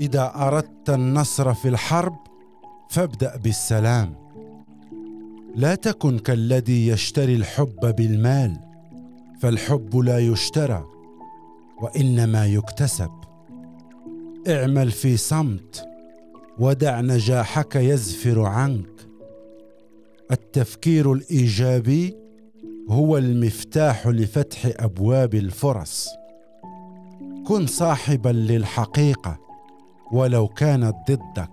إذا أردت النصر في الحرب فابدأ بالسلام. لا تكن كالذي يشتري الحب بالمال فالحب لا يشترى وإنما يكتسب. اعمل في صمت ودع نجاحك يزفر عنك. التفكير الإيجابي هو المفتاح لفتح أبواب الفرص. كن صاحبا للحقيقة. ولو كانت ضدك.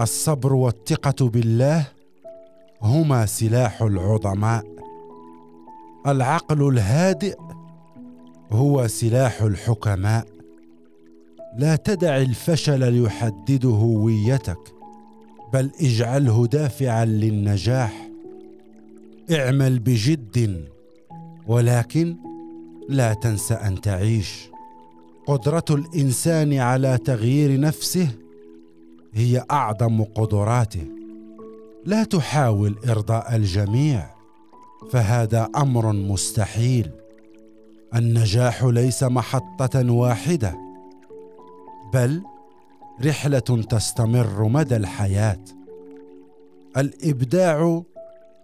الصبر والثقة بالله هما سلاح العظماء. العقل الهادئ هو سلاح الحكماء. لا تدع الفشل ليحدد هويتك بل اجعله دافعا للنجاح. اعمل بجد ولكن لا تنس أن تعيش. قدرة الإنسان على تغيير نفسه هي أعظم قدراته. لا تحاول إرضاء الجميع فهذا أمر مستحيل. النجاح ليس محطة واحدة بل رحلة تستمر مدى الحياة. الإبداع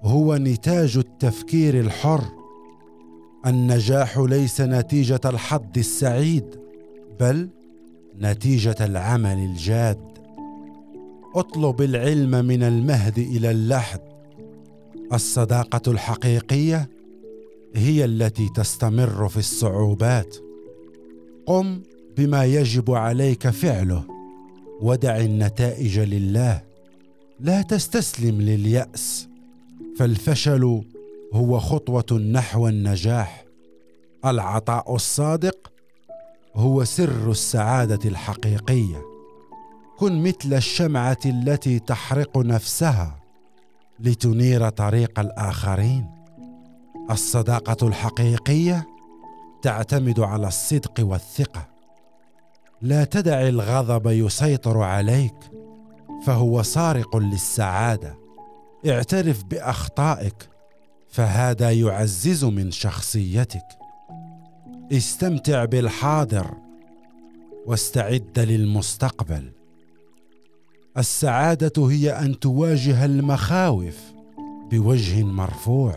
هو نتاج التفكير الحر. النجاح ليس نتيجة الحظ السعيد. بل نتيجة العمل الجاد. اطلب العلم من المهد إلى اللحد. الصداقة الحقيقية هي التي تستمر في الصعوبات. قم بما يجب عليك فعله ودع النتائج لله. لا تستسلم لليأس فالفشل هو خطوة نحو النجاح. العطاء الصادق هو سر السعادة الحقيقية. كن مثل الشمعة التي تحرق نفسها لتنير طريق الآخرين. الصداقة الحقيقية تعتمد على الصدق والثقة. لا تدع الغضب يسيطر عليك فهو سارق للسعادة. اعترف بأخطائك فهذا يعزز من شخصيتك. استمتع بالحاضر واستعد للمستقبل. السعادة هي أن تواجه المخاوف بوجه مرفوع.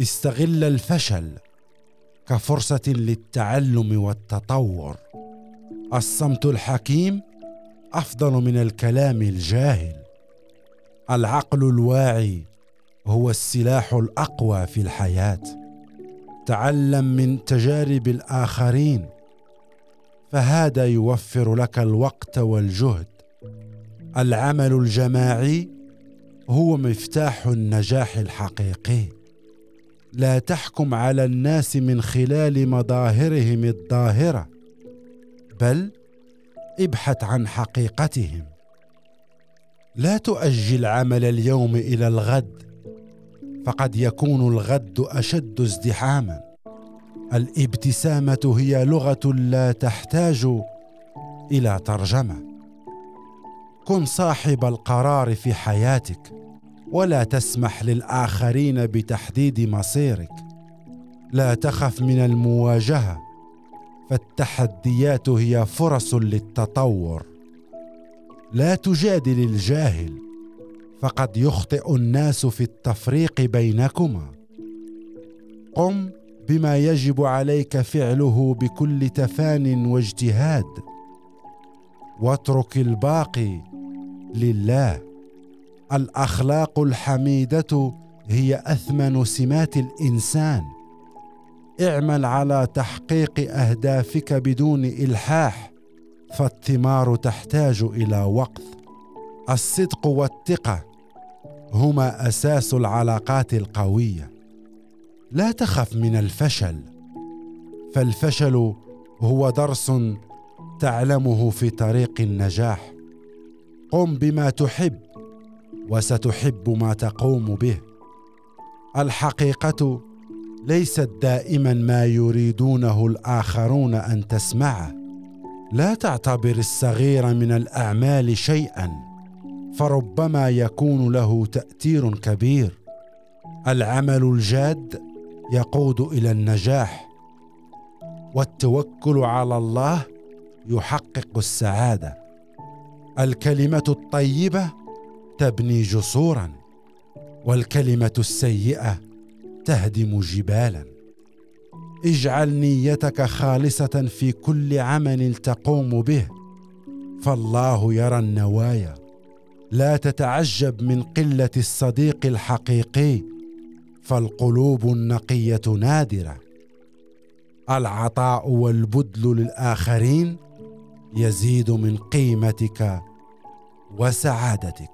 استغل الفشل كفرصة للتعلم والتطور. الصمت الحكيم أفضل من الكلام الجاهل. العقل الواعي هو السلاح الأقوى في الحياة. تعلم من تجارب الآخرين فهذا يوفر لك الوقت والجهد. العمل الجماعي هو مفتاح النجاح الحقيقي. لا تحكم على الناس من خلال مظاهرهم الظاهرة بل ابحث عن حقيقتهم. لا تؤجل عمل اليوم إلى الغد. فقد يكون الغد أشد ازدحاما. الابتسامة هي لغة لا تحتاج إلى ترجمة. كن صاحب القرار في حياتك ولا تسمح للآخرين بتحديد مصيرك. لا تخف من المواجهة فالتحديات هي فرص للتطور. لا تجادل الجاهل. فقد يخطئ الناس في التفريق بينكما. قم بما يجب عليك فعله بكل تفان واجتهاد. واترك الباقي لله. الأخلاق الحميدة هي أثمن سمات الإنسان. اعمل على تحقيق أهدافك بدون إلحاح فالثمار تحتاج إلى وقت. الصدق والثقة هما أساس العلاقات القوية. لا تخف من الفشل. فالفشل هو درس تعلمه في طريق النجاح. قم بما تحب وستحب ما تقوم به. الحقيقة ليست دائما ما يريدونه الآخرون أن تسمعه. لا تعتبر الصغير من الأعمال شيئا. فربما يكون له تأثير كبير. العمل الجاد يقود إلى النجاح والتوكل على الله يحقق السعادة. الكلمة الطيبة تبني جسورا والكلمة السيئة تهدم جبالا. اجعل نيتك خالصة في كل عمل تقوم به فالله يرى النوايا. لا تتعجب من قلة الصديق الحقيقي فالقلوب النقية نادرة. العطاء والبذل للآخرين يزيد من قيمتك وسعادتك.